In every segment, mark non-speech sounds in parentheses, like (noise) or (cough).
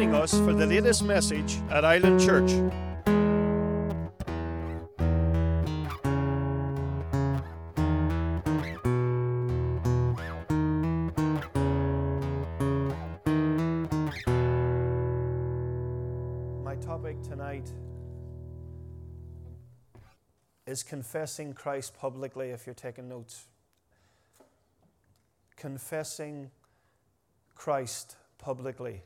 joining us for the latest message at Island Church. My topic tonight is confessing Christ publicly if you're taking notes. Confessing Christ publicly.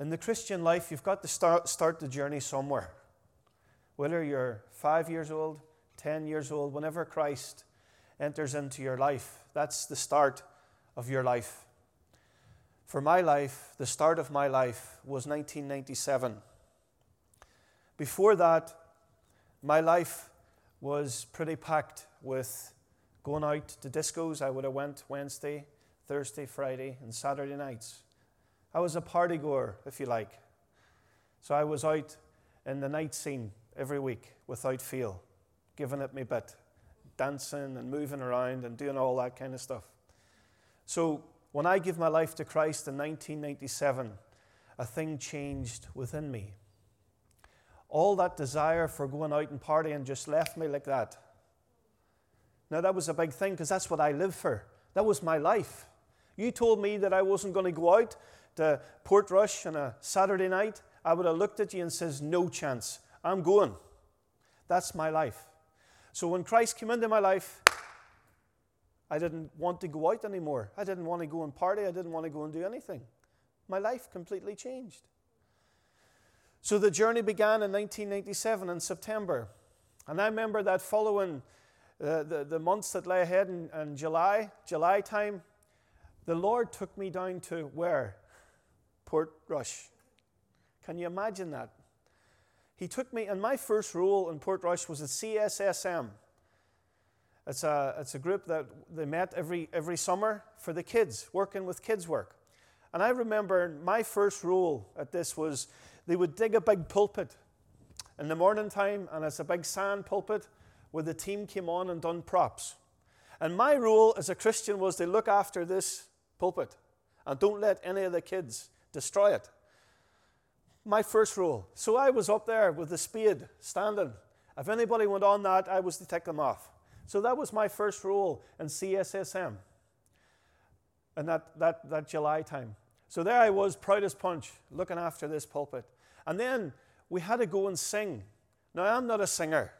In the Christian life, you've got to start, start the journey somewhere. Whether you're five years old, 10 years old, whenever Christ enters into your life, that's the start of your life. For my life, the start of my life was 1997. Before that, my life was pretty packed with going out to discos. I would have went Wednesday, Thursday, Friday, and Saturday nights. I was a party goer, if you like. So I was out in the night scene every week without fail, giving it me bit, dancing and moving around and doing all that kind of stuff. So when I gave my life to Christ in 1997, a thing changed within me. All that desire for going out and partying just left me like that. Now, that was a big thing because that's what I live for. That was my life. You told me that I wasn't going to go out to Portrush on a Saturday night. I would have looked at you and says, "No chance. I'm going." That's my life. So when Christ came into my life, I didn't want to go out anymore. I didn't want to go and party. I didn't want to go and do anything. My life completely changed. So the journey began in 1997 in September. And I remember that following uh, the, the months that lay ahead in, in July, July time, the Lord took me down to where? Portrush. Can you imagine that? He took me, and my first role in Portrush was at CSSM. It's a, it's a group that they met every, every summer for the kids, working with kids' work. And I remember my first role at this was they would dig a big pulpit in the morning time, and it's a big sand pulpit where the team came on and done props. And my role as a Christian was to look after this pulpit and don't let any of the kids destroy it. My first rule. So I was up there with the spade standing. If anybody went on that, I was to take them off. So that was my first rule in CSSM in that, that, that July time. So there I was, proud as punch, looking after this pulpit. And then we had to go and sing. Now, I'm not a singer,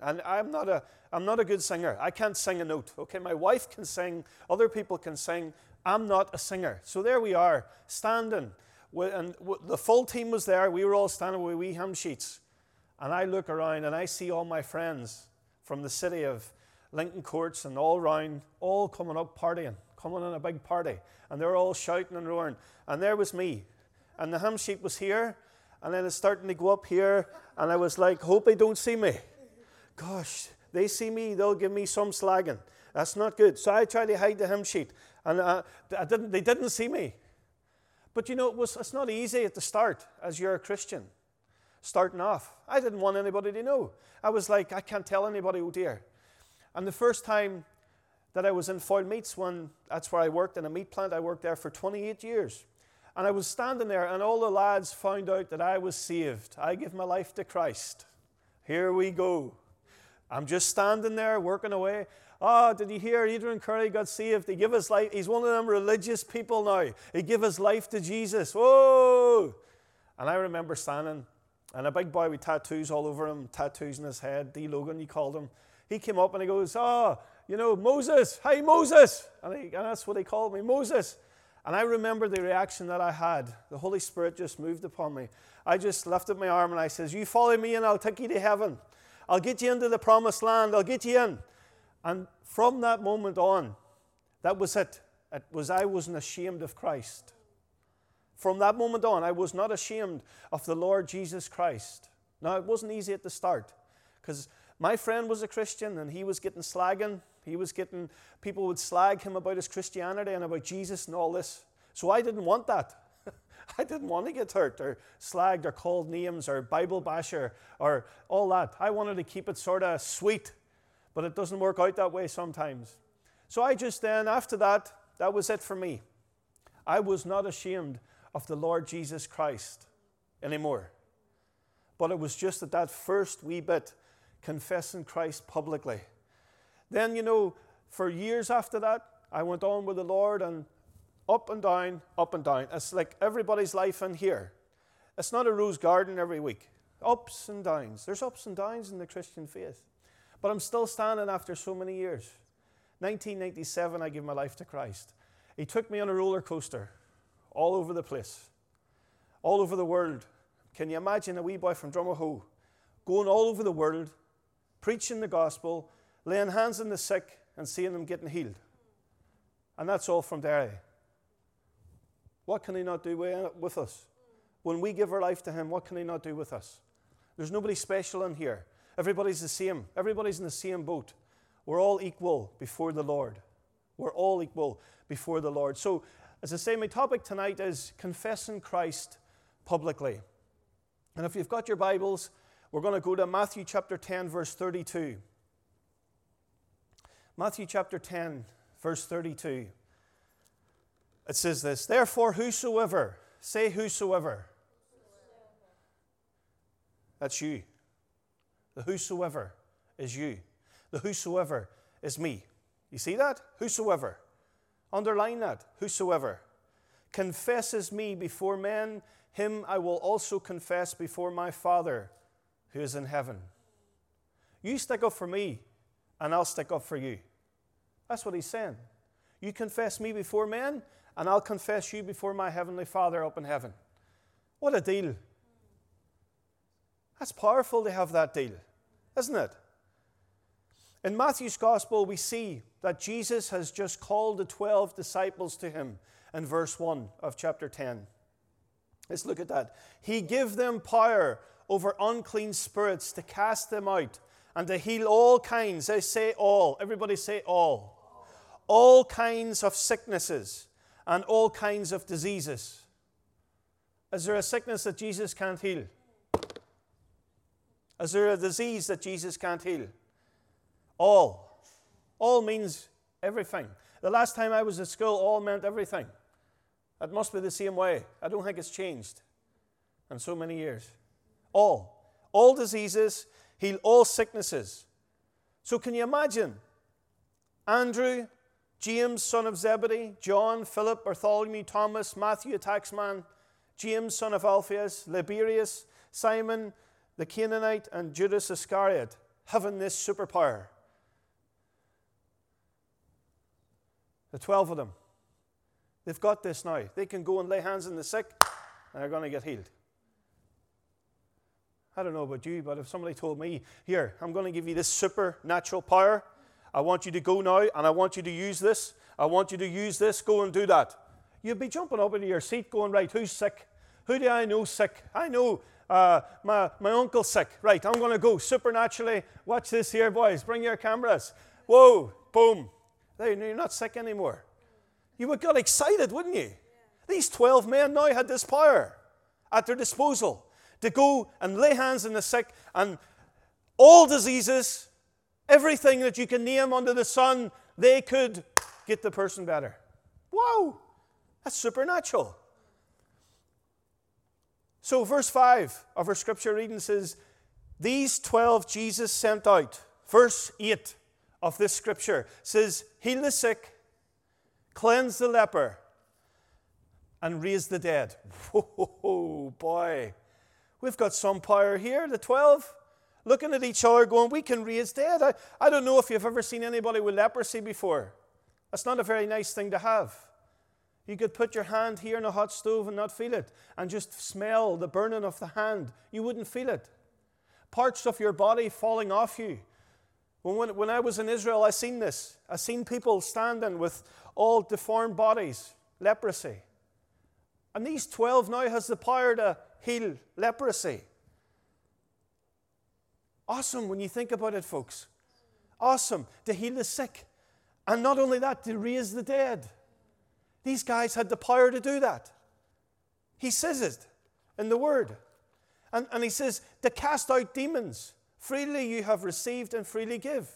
and I'm not a, I'm not a good singer. I can't sing a note. Okay, my wife can sing, other people can sing. I'm not a singer. So there we are, standing. And the full team was there. We were all standing with wee hymn sheets. And I look around and I see all my friends from the city of Lincoln Courts and all round, all coming up partying, coming in a big party. And they're all shouting and roaring. And there was me. And the hymn sheet was here. And then it's starting to go up here. And I was like, hope they don't see me. Gosh, they see me, they'll give me some slagging. That's not good. So I try to hide the hymn sheet. And uh, I didn't, they didn't see me. But you know, it was, it's not easy at the start as you're a Christian, starting off. I didn't want anybody to know. I was like, I can't tell anybody, oh dear. And the first time that I was in Foyle Meats, when that's where I worked in a meat plant, I worked there for 28 years. And I was standing there, and all the lads found out that I was saved. I give my life to Christ. Here we go. I'm just standing there working away. Oh, did you hear Adrian Curry got saved? He gave his life. He's one of them religious people now. He gave his life to Jesus. Whoa! And I remember standing, and a big boy with tattoos all over him, tattoos in his head, D. Logan, you called him. He came up and he goes, Oh, you know, Moses, hey, Moses. And, he, and that's what he called me, Moses. And I remember the reaction that I had. The Holy Spirit just moved upon me. I just lifted my arm and I says, You follow me and I'll take you to heaven. I'll get you into the promised land. I'll get you in. And from that moment on, that was it. It was I wasn't ashamed of Christ. From that moment on, I was not ashamed of the Lord Jesus Christ. Now, it wasn't easy at the start because my friend was a Christian and he was getting slagging. He was getting, people would slag him about his Christianity and about Jesus and all this. So I didn't want that. (laughs) I didn't want to get hurt or slagged or called names or Bible basher or all that. I wanted to keep it sort of sweet, but it doesn't work out that way sometimes. So I just then, after that, that was it for me. I was not ashamed of the Lord Jesus Christ anymore. But it was just at that first wee bit, confessing Christ publicly. Then, you know, for years after that, I went on with the Lord and up and down, up and down. It's like everybody's life in here. It's not a rose garden every week. Ups and downs. There's ups and downs in the Christian faith. But I'm still standing after so many years. 1997, I gave my life to Christ. He took me on a roller coaster all over the place, all over the world. Can you imagine a wee boy from Drumahoe going all over the world, preaching the gospel, laying hands on the sick, and seeing them getting healed? And that's all from Derry. What can He not do with us? When we give our life to Him, what can He not do with us? There's nobody special in here. Everybody's the same. Everybody's in the same boat. We're all equal before the Lord. We're all equal before the Lord. So, as I say, my topic tonight is confessing Christ publicly. And if you've got your Bibles, we're going to go to Matthew chapter 10, verse 32. Matthew chapter 10, verse 32. It says this Therefore, whosoever, say whosoever. That's you. The whosoever is you. The whosoever is me. You see that? Whosoever. Underline that. Whosoever confesses me before men, him I will also confess before my Father who is in heaven. You stick up for me, and I'll stick up for you. That's what he's saying. You confess me before men, and I'll confess you before my heavenly Father up in heaven. What a deal. That's powerful to have that deal, isn't it? In Matthew's Gospel, we see that Jesus has just called the 12 disciples to him in verse 1 of chapter 10. Let's look at that. He gave them power over unclean spirits to cast them out and to heal all kinds. I say all. Everybody say all. All kinds of sicknesses and all kinds of diseases. Is there a sickness that Jesus can't heal? Is there a disease that Jesus can't heal? All. All means everything. The last time I was at school, all meant everything. It must be the same way. I don't think it's changed in so many years. All. All diseases, heal all sicknesses. So can you imagine Andrew, James, son of Zebedee, John, Philip, Bartholomew, Thomas, Matthew, a taxman, James, son of Alphaeus, Lebbaeus, Simon, the Canaanite, and Judas Iscariot having this superpower? The 12 of them. They've got this now. They can go and lay hands on the sick and they're going to get healed. I don't know about you, but if somebody told me, here, I'm going to give you this supernatural power, I want you to go now and I want you to use this, I want you to use this, go and do that. You'd be jumping up into your seat going, right, who's sick? Who do I know sick? I know uh, my, my uncle's sick. Right, I'm going to go supernaturally. Watch this here, boys. Bring your cameras. Whoa, boom. There, you're not sick anymore. You would get excited, wouldn't you? These 12 men now had this power at their disposal to go and lay hands on the sick and all diseases, everything that you can name under the sun, they could get the person better. Wow, that's supernatural. So, verse 5 of our scripture reading says, These 12 Jesus sent out. Verse 8 of this scripture says, Heal the sick, cleanse the leper, and raise the dead. Whoa, boy. We've got some power here, the 12, looking at each other going, We can raise dead. I, I don't know if you've ever seen anybody with leprosy before. That's not a very nice thing to have. You could put your hand here in a hot stove and not feel it, and just smell the burning of the hand. You wouldn't feel it. Parts of your body falling off you. When, when I was in Israel, I seen this. I seen people standing with all deformed bodies, leprosy. And these 12 now has the power to heal leprosy. Awesome when you think about it, folks. Awesome to heal the sick. And not only that, to raise the dead. These guys had the power to do that. He says it in the Word. And, and he says, to cast out demons. Freely you have received and freely give.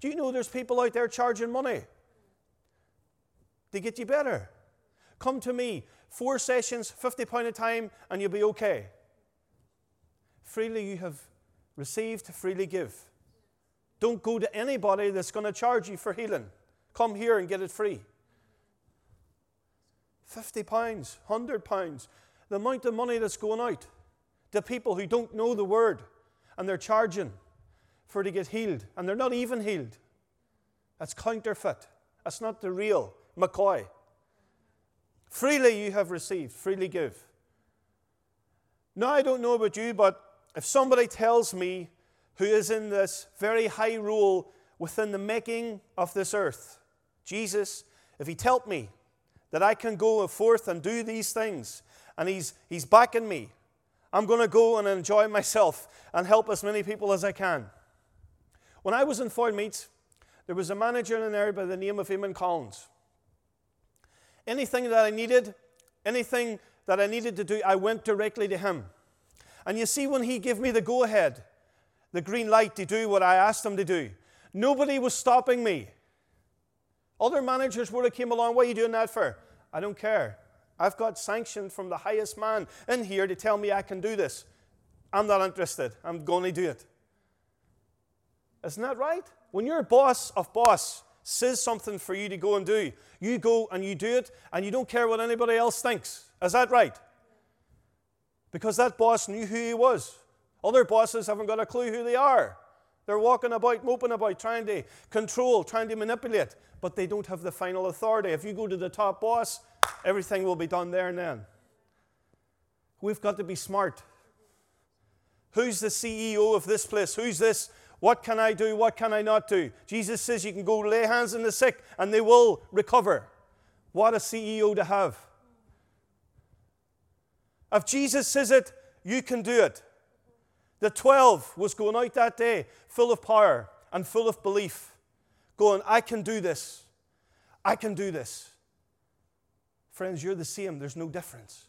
Do you know there's people out there charging money to get you better? Come to me. Four sessions, £50 a time, and you'll be okay. Freely you have received, freely give. Don't go to anybody that's going to charge you for healing. Come here and get it free. 50 pounds, 100 pounds, the amount of money that's going out to people who don't know the word and they're charging for to get healed and they're not even healed. That's counterfeit. That's not the real McCoy. Freely you have received, freely give. Now, I don't know about you, but if somebody tells me who is in this very high role within the making of this earth, Jesus, if he told me that I can go forth and do these things, and he's, he's backing me, I'm going to go and enjoy (laughs) myself and help as many people as I can. When I was in Foyle Meats, there was a manager in there by the name of Eamon Collins. Anything that I needed, anything that I needed to do, I went directly to him. And you see, when he gave me the go ahead, the green light to do what I asked him to do, nobody was stopping me. Other managers would have came along, what are you doing that for? I don't care. I've got sanction from the highest man in here to tell me I can do this. I'm not interested. I'm going to do it. Isn't that right? When your boss of boss says something for you to go and do, you go and you do it, and you don't care what anybody else thinks. Is that right? Because that boss knew who he was. Other bosses haven't got a clue who they are. They're walking about, moping about, trying to control, trying to manipulate, but they don't have the final authority. If you go to the top boss, everything will be done there and then. We've got to be smart. Who's the CEO of this place? Who's this? What can I do? What can I not do? Jesus says you can go lay hands on the sick and they will recover. What a CEO to have. If Jesus says it, you can do it. The 12 was going out that day full of power and full of belief, going, I can do this. I can do this. Friends, you're the same. There's no difference.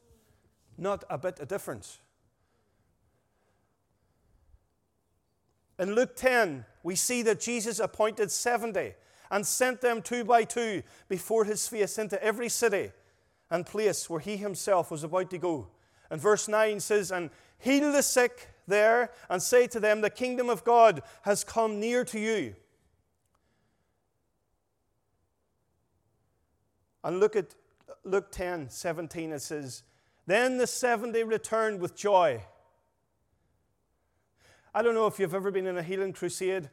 Not a bit of difference. In Luke 10, we see that Jesus appointed 70 and sent them two by two before his face into every city and place where he himself was about to go. And verse 9 says, And heal the sick there and say to them, The kingdom of God has come near to you. And look at Luke 10 17, it says, Then the 70 returned with joy. I don't know if you've ever been in a healing crusade.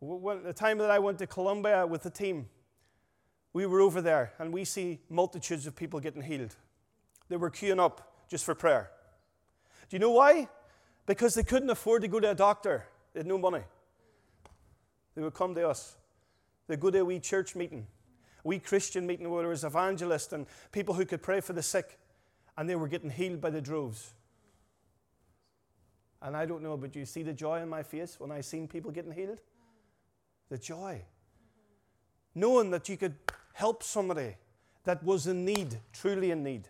When, the time that I went to Colombia with the team, we were over there and we see multitudes of people getting healed. They were queuing up just for prayer. Do you know why? Because they couldn't afford to go to a doctor. They had no money. They would come to us. They'd go to a wee church meeting, a wee Christian meeting where there was evangelists and people who could pray for the sick, and they were getting healed by the droves. And I don't know, but you see the joy in my face when I seen people getting healed? The joy. Knowing that you could help somebody that was in need, truly in need.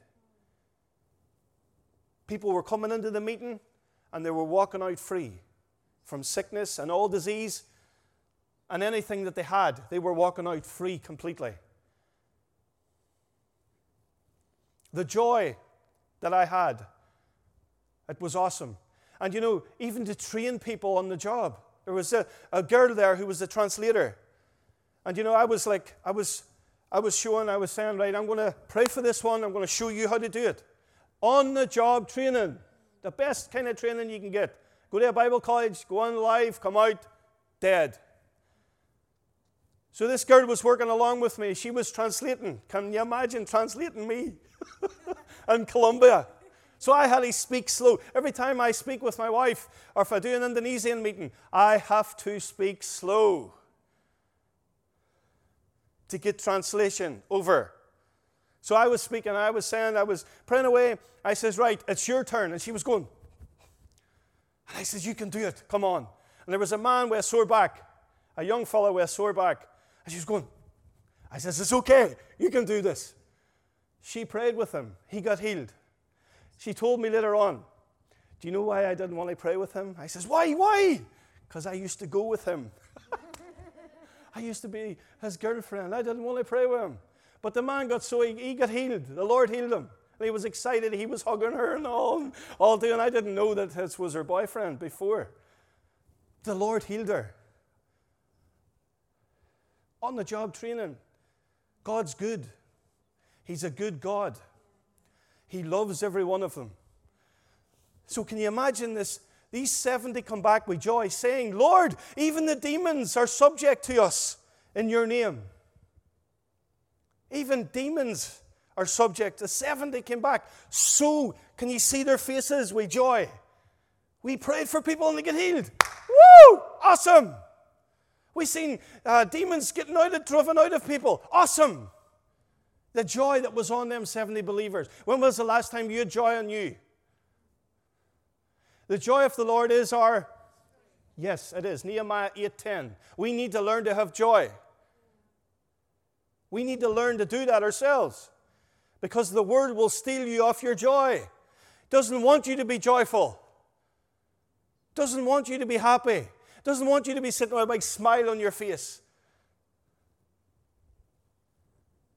People were coming into the meeting and they were walking out free from sickness and all disease and anything that they had. They were walking out free completely. The joy that I had, it was awesome. And you know, even to train people on the job, there was a, a girl there who was a translator. And you know, I was like, I was, I was showing, I was saying, right, I'm going to pray for this one, I'm going to show you how to do it. On the job training the best kind of training you can get. Go to a Bible college, go on live, come out dead. So this girl was working along with me. She was translating. Can you imagine translating me (laughs) in Colombia? So I had to speak slow. Every time I speak with my wife, or if I do an Indonesian meeting, I have to speak slow to get translation over. So I was speaking, I was saying, I was praying away. I says, Right, it's your turn. And she was going. And I says, You can do it. Come on. And there was a man with a sore back, a young fellow with a sore back. And she was going. I says, It's okay. You can do this. She prayed with him. He got healed. She told me later on, Do you know why I didn't want to pray with him? I says, Why? Why? Because I used to go with him. (laughs) I used to be his girlfriend. I didn't want to pray with him. But the man got so, he, he got healed. The Lord healed him. And he was excited. He was hugging her and all, all day. And I didn't know that this was her boyfriend before. The Lord healed her. On the job training. God's good. He's a good God. He loves every one of them. So, can you imagine this? These 70 come back with joy, saying, Lord, even the demons are subject to us in your name. Even demons are subject. The 70 came back. So, can you see their faces with joy? We prayed for people and they get healed. Woo! Awesome! We've seen uh, demons getting out of, driven out of people. Awesome! The joy that was on them 70 believers. When was the last time you had joy on you? The joy of the Lord is our Yes, it is. Nehemiah 8:10. We need to learn to have joy. We need to learn to do that ourselves. Because the word will steal you off your joy. Doesn't want you to be joyful. Doesn't want you to be happy. Doesn't want you to be sitting with a big smile on your face.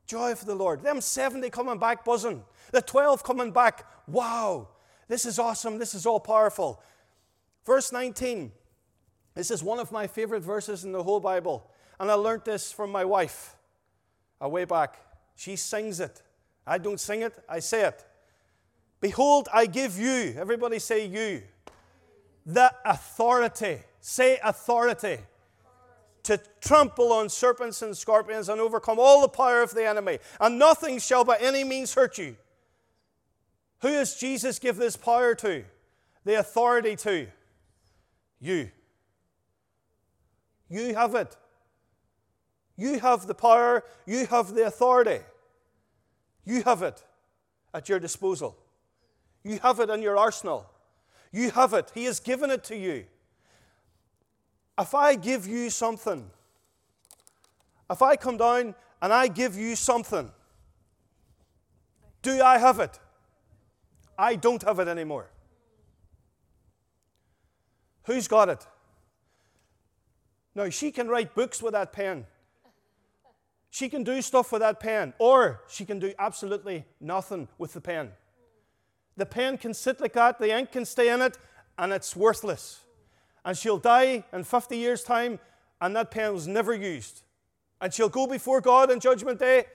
Joy for the Lord. Them 70 coming back buzzing. The 12 coming back. Wow. This is awesome. This is all powerful. Verse 19. This is one of my favorite verses in the whole Bible. And I learned this from my wife a way back. She sings it. I don't sing it, I say it. Behold, I give you, everybody say you, the authority. Say authority. To trample on serpents and scorpions and overcome all the power of the enemy, and nothing shall by any means hurt you. Who does Jesus give this power to? The authority to? You. You have it. You have the power, you have the authority. You have it at your disposal. You have it in your arsenal. You have it. He has given it to you. If I give you something, if I come down and I give you something, do I have it? I don't have it anymore. Who's got it? Now, she can write books with that pen. She can do stuff with that pen, or she can do absolutely nothing with the pen. The pen can sit like that, the ink can stay in it, and it's worthless. And she'll die in 50 years' time, and that pen was never used. And she'll go before God on Judgment Day,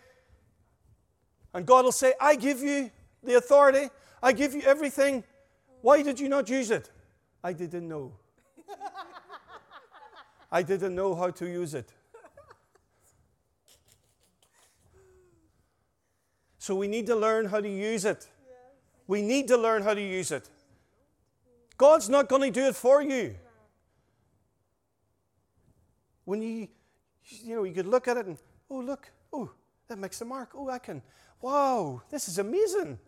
and God will say, I give you the authority, I give you everything. Why did you not use it? I didn't know. (laughs) I didn't know how to use it. So we need to learn how to use it. We need to learn how to use it. God's not going to do it for you. When you, you know, you could look at it and, oh, look, oh, that makes a mark. Oh, I can, wow, this is amazing.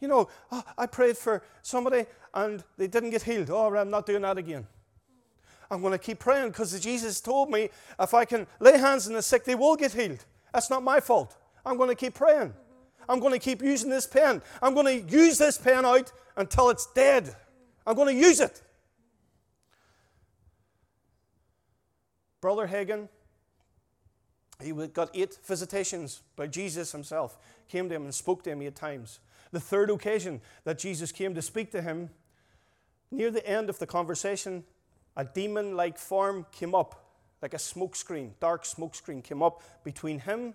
You know, oh, I prayed for somebody and they didn't get healed. Oh, I'm not doing that again. I'm going to keep praying because Jesus told me if I can lay hands on the sick, they will get healed. That's not my fault. I'm going to keep praying. I'm going to keep using this pen. I'm going to use this pen out until it's dead. I'm going to use it. Brother Hagin, he got eight visitations by Jesus himself, came to him and spoke to him eight times. The third occasion that Jesus came to speak to him, near the end of the conversation, a demon like form came up, like a smoke screen, dark smoke screen came up between him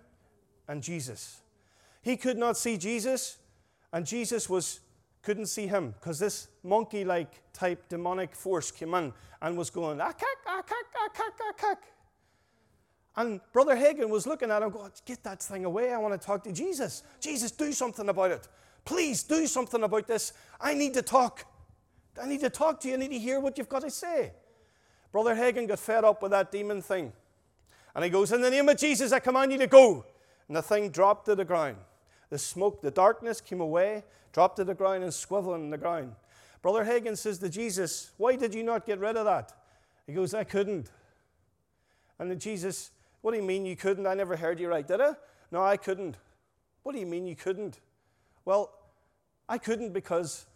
and Jesus. He could not see Jesus, and Jesus was couldn't see him because this monkey-like type demonic force came in and was going ah, akak akak ah, akak ah, akak. And Brother Hagin was looking at him, going, "Get that thing away! I want to talk to Jesus. Jesus, do something about it. Please do something about this. I need to talk. I need to talk to you. I need to hear what you've got to say." Brother Hagin got fed up with that demon thing. And he goes, In the name of Jesus, I command you to go. And the thing dropped to the ground. The smoke, the darkness came away, dropped to the ground, and swiveled in the ground. Brother Hagin says to Jesus, Why did you not get rid of that? He goes, I couldn't. And then Jesus, What do you mean you couldn't? I never heard you right, did I? No, I couldn't. What do you mean you couldn't? Well, I couldn't because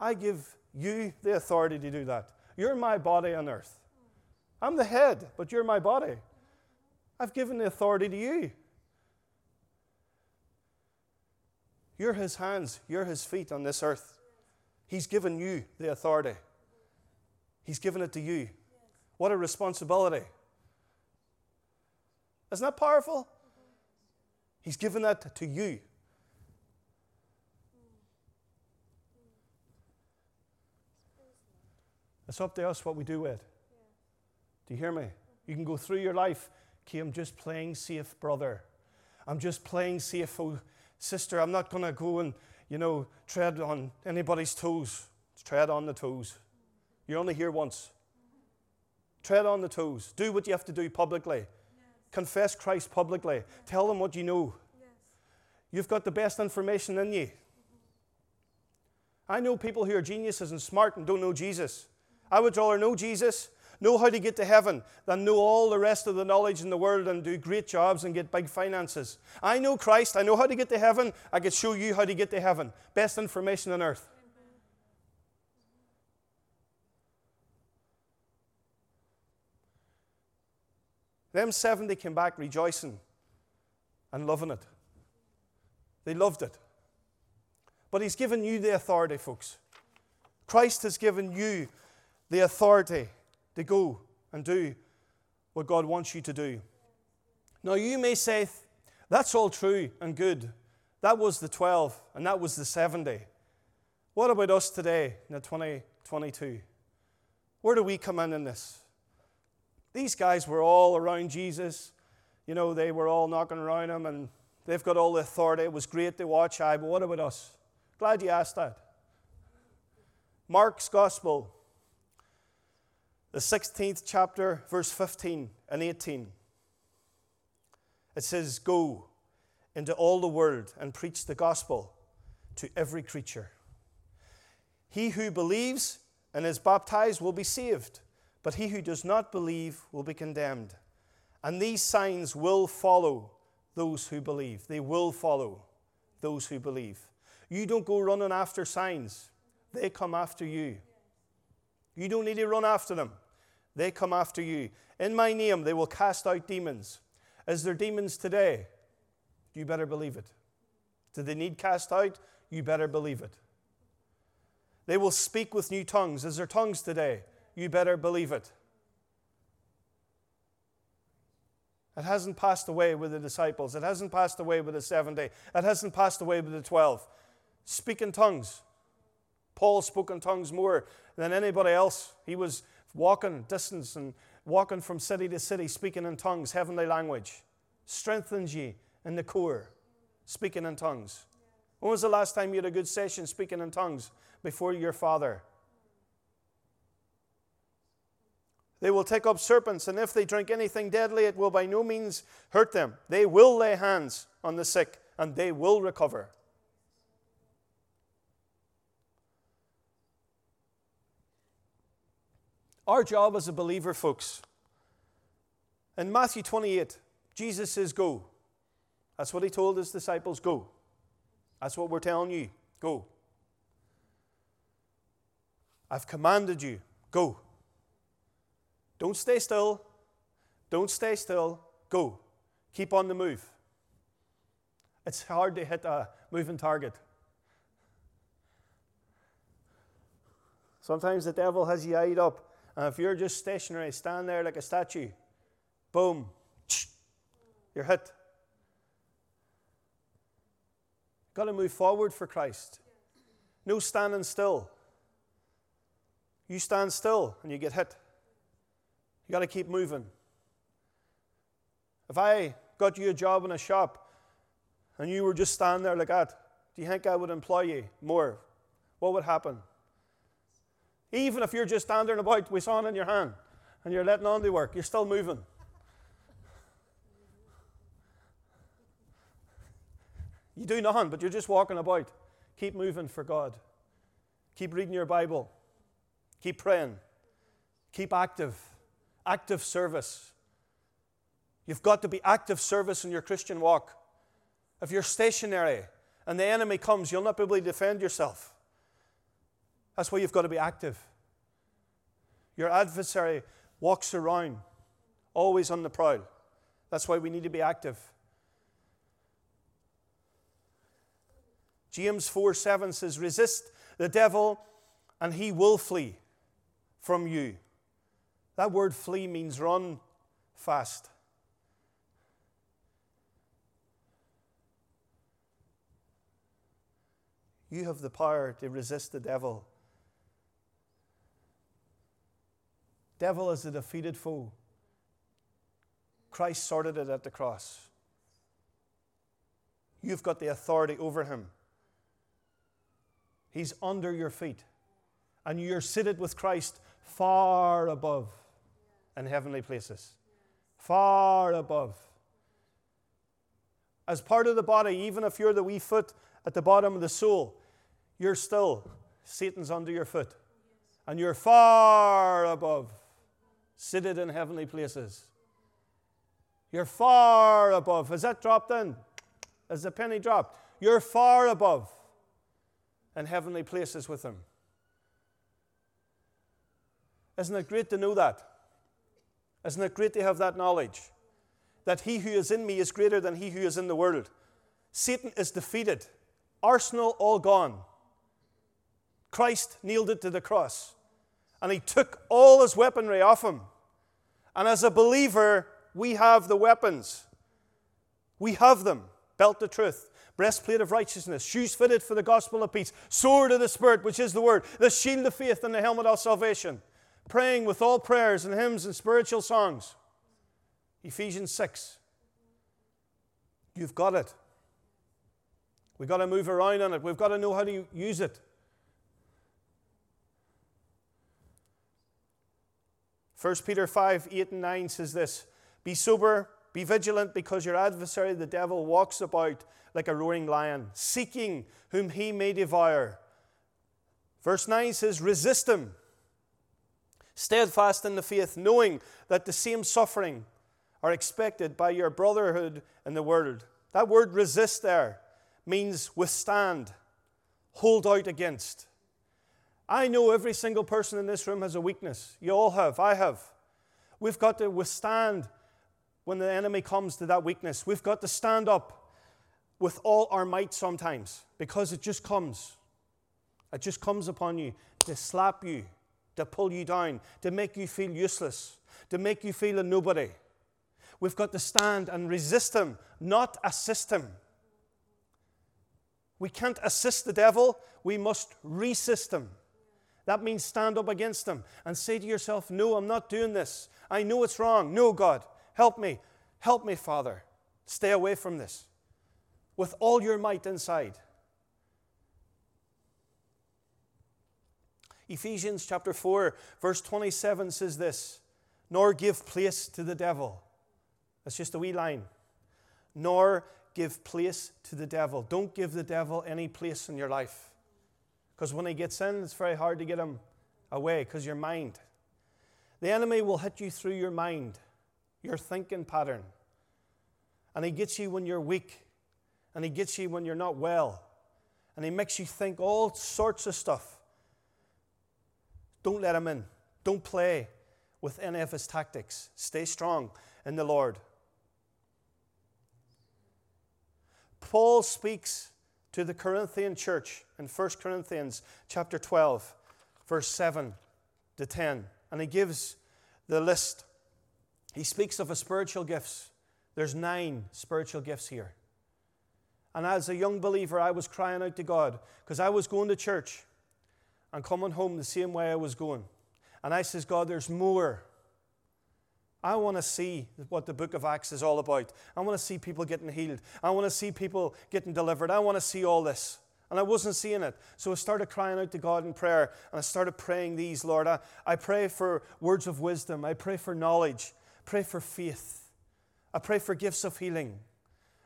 I give you the authority to do that. You're my body on earth. I'm the head, but you're my body. I've given the authority to you. You're his hands, you're his feet on this earth. He's given you the authority, he's given it to you. What a responsibility. Isn't that powerful? He's given that to you. It's up to us what we do with it. Do you hear me? You can go through your life, okay, I'm just playing safe, brother. I'm just playing safe, oh, sister. I'm not going to go and, you know, tread on anybody's toes. Tread on the toes. You're only here once. Tread on the toes. Do what you have to do publicly. Yes. Confess Christ publicly. Yes. Tell them what you know. Yes. You've got the best information in you. I know people who are geniuses and smart and don't know Jesus. I would rather know Jesus know how to get to heaven than know all the rest of the knowledge in the world and do great jobs and get big finances. I know Christ. I know how to get to heaven. I could show you how to get to heaven. Best information on earth. Them 70 came back rejoicing and loving it. They loved it. But He's given you the authority, folks. Christ has given you the authority to go and do what God wants you to do. Now, you may say, that's all true and good. That was the 12 and that was the 70. What about us today in the 2022? Where do we come in in this? These guys were all around Jesus. You know, they were all knocking around him and they've got all the authority. It was great to watch. I, but what about us? Glad you asked that. Mark's Gospel, the 16th chapter, verse 15 and 18. It says, Go into all the world and preach the gospel to every creature. He who believes and is baptized will be saved, but he who does not believe will be condemned. And these signs will follow those who believe. They will follow those who believe. You don't go running after signs, they come after you. You don't need to run after them. They come after you. In my name, they will cast out demons. Is there demons today? You better believe it. Do they need cast out? You better believe it. They will speak with new tongues. Is there tongues today? You better believe it. It hasn't passed away with the disciples. It hasn't passed away with the 70. It hasn't passed away with the 12. Speak in tongues. Paul spoke in tongues more than anybody else. He was walking distance and walking from city to city, speaking in tongues, heavenly language. Strengthens you in the core, speaking in tongues. When was the last time you had a good session speaking in tongues before your Father? They will take up serpents, and if they drink anything deadly, it will by no means hurt them. They will lay hands on the sick, and they will recover. Our job as a believer, folks, in Matthew 28, Jesus says, Go. That's what he told his disciples go. That's what we're telling you go. I've commanded you, go. Don't stay still. Don't stay still. Go. Keep on the move. It's hard to hit a moving target. Sometimes the devil has you eyed up and if you're just stationary, stand there like a statue, boom, you're hit. Got to move forward for Christ. No standing still. You stand still and you get hit. You got to keep moving. If I got you a job in a shop and you were just standing there like that, do you think I would employ you more? What would happen? Even if you're just standing about with on in your hand and you're letting on the work, you're still moving. You do nothing, but you're just walking about. Keep moving for God. Keep reading your Bible. Keep praying. Keep active. Active service. You've got to be active service in your Christian walk. If you're stationary and the enemy comes, you'll not be able to defend yourself. That's why you've got to be active. Your adversary walks around, always on the prowl. That's why we need to be active. James 4 7 says, Resist the devil, and he will flee from you. That word flee means run fast. You have the power to resist the devil. Devil is a defeated foe. Christ sorted it at the cross. You've got the authority over him. He's under your feet. And you're seated with Christ far above in heavenly places. Far above. As part of the body, even if you're the wee foot at the bottom of the soul, you're still, Satan's under your foot. And you're far above, seated in heavenly places. You're far above. Has that dropped in? Has the penny dropped? You're far above in heavenly places with Him. Isn't it great to know that? Isn't it great to have that knowledge? That he who is in me is greater than he who is in the world. Satan is defeated. Arsenal all gone. Christ nailed it to the cross. And he took all his weaponry off him. And as a believer, we have the weapons. We have them. Belt of truth, breastplate of righteousness, shoes fitted for the gospel of peace, sword of the Spirit, which is the word, the shield of faith, and the helmet of salvation. Praying with all prayers and hymns and spiritual songs. Ephesians 6. You've got it. We've got to move around on it. We've got to know how to use it. 1 Peter 5 8 and 9 says this Be sober, be vigilant, because your adversary, the devil, walks about like a roaring lion, seeking whom he may devour. Verse 9 says, Resist him, steadfast in the faith, knowing that the same suffering are expected by your brotherhood in the world. That word resist there means withstand, hold out against. I know every single person in this room has a weakness. You all have. I have. We've got to withstand when the enemy comes to that weakness. We've got to stand up with all our might sometimes because it just comes. It just comes upon you to slap you, to pull you down, to make you feel useless, to make you feel a nobody. We've got to stand and resist him, not assist him. We can't assist the devil, we must resist him. That means stand up against them and say to yourself, No, I'm not doing this. I know it's wrong. No, God, help me. Help me, Father. Stay away from this with all your might inside. Ephesians chapter 4, verse 27 says this Nor give place to the devil. That's just a wee line. Nor give place to the devil. Don't give the devil any place in your life. Because when he gets in, it's very hard to get him away because your mind. The enemy will hit you through your mind, your thinking pattern. And he gets you when you're weak, and he gets you when you're not well, and he makes you think all sorts of stuff. Don't let him in. Don't play with any of his tactics. Stay strong in the Lord. Paul speaks to the Corinthian church in 1 Corinthians chapter 12, verse 7 to 10. And he gives the list. He speaks of a spiritual gifts. There's nine spiritual gifts here. And as a young believer, I was crying out to God because I was going to church and coming home the same way I was going. And I says, God, there's more. I want to see what the book of Acts is all about. I want to see people getting healed. I want to see people getting delivered. I want to see all this. And I wasn't seeing it. So I started crying out to God in prayer and I started praying these, Lord. I, I pray for words of wisdom. I pray for knowledge. Pray for faith. I pray for gifts of healing.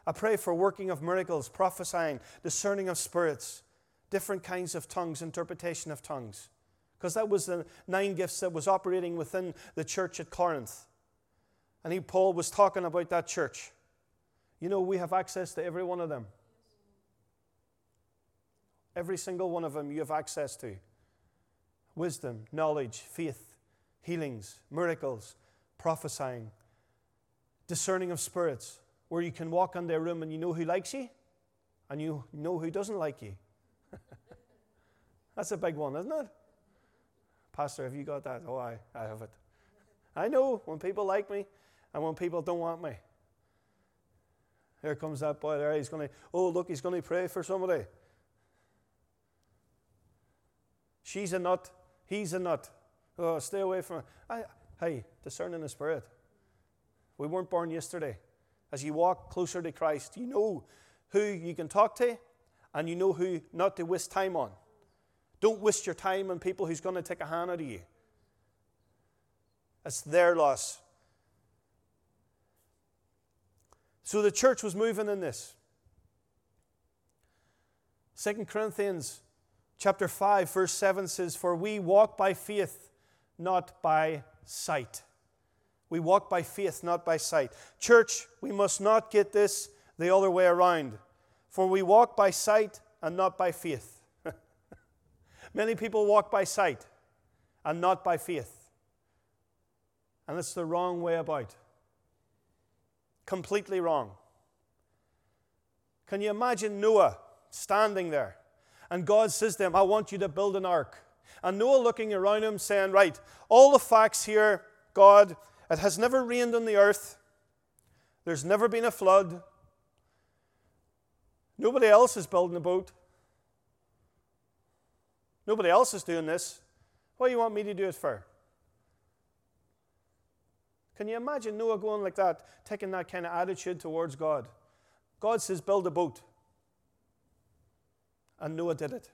I pray for working of miracles, prophesying, discerning of spirits, different kinds of tongues, interpretation of tongues. Because that was the nine gifts that was operating within the church at Corinth. And he, Paul was talking about that church. You know, we have access to every one of them. Every single one of them you have access to wisdom, knowledge, faith, healings, miracles, prophesying, discerning of spirits, where you can walk into a room and you know who likes you and you know who doesn't like you. (laughs) That's a big one, isn't it? Pastor, have you got that? Oh, I, I have it. I know when people like me and when people don't want me. Here comes that boy there. He's going to, oh, look, he's going to pray for somebody. She's a nut. He's a nut. Oh, stay away from it. I, hey, discerning the spirit. We weren't born yesterday. As you walk closer to Christ, you know who you can talk to and you know who not to waste time on. Don't waste your time on people who's going to take a hand out of you. It's their loss. So the church was moving in this. 2 Corinthians chapter 5 verse 7 says for we walk by faith not by sight. We walk by faith not by sight. Church, we must not get this the other way around. For we walk by sight and not by faith. (laughs) Many people walk by sight and not by faith. And it's the wrong way about. Completely wrong. Can you imagine Noah standing there? And God says to him, I want you to build an ark. And Noah looking around him saying, Right, all the facts here, God, it has never rained on the earth. There's never been a flood. Nobody else is building a boat. Nobody else is doing this. What do you want me to do it for? Can you imagine Noah going like that, taking that kind of attitude towards God? God says, build a boat. And Noah did it.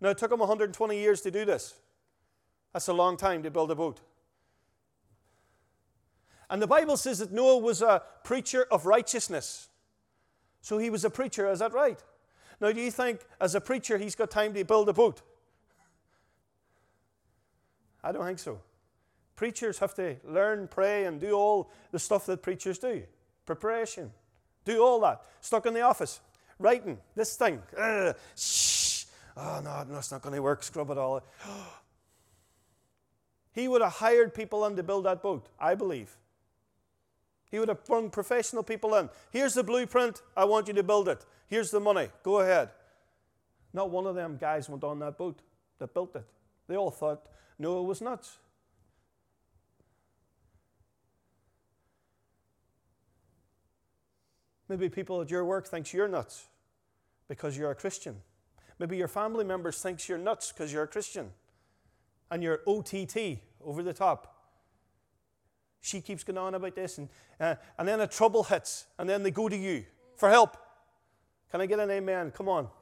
Now, it took him 120 years to do this. That's a long time to build a boat. And the Bible says that Noah was a preacher of righteousness. So he was a preacher, is that right? Now, do you think as a preacher he's got time to build a boat? I don't think so. Preachers have to learn, pray, and do all the stuff that preachers do. Preparation. Do all that. Stuck in the office. Writing. This thing. Shh. Oh, no, no, it's not going to work. Scrub it all. (gasps) he would have hired people in to build that boat, I believe. He would have brought professional people in. Here's the blueprint. I want you to build it. Here's the money. Go ahead. Not one of them guys went on that boat that built it. They all thought Noah was nuts. Maybe people at your work thinks you're nuts because you're a Christian. Maybe your family members thinks you're nuts because you're a Christian. And you're OTT, over the top she keeps going on about this, and, uh, and then a trouble hits, and then they go to you for help. Can I get an amen? Come on. (laughs)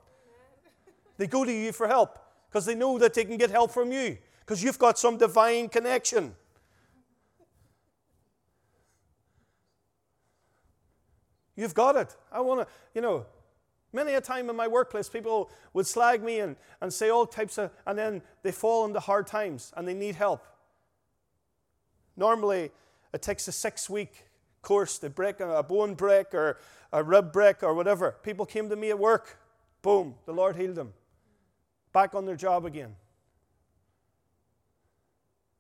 They go to you for help because they know that they can get help from you because you've got some divine connection. You've got it. I want to, you know, many a time in my workplace, people would slag me and, and say all types of, and then they fall into hard times and they need help. Normally, it takes a six week course to break a bone break or a rib break or whatever. People came to me at work. Boom, the Lord healed them. Back on their job again.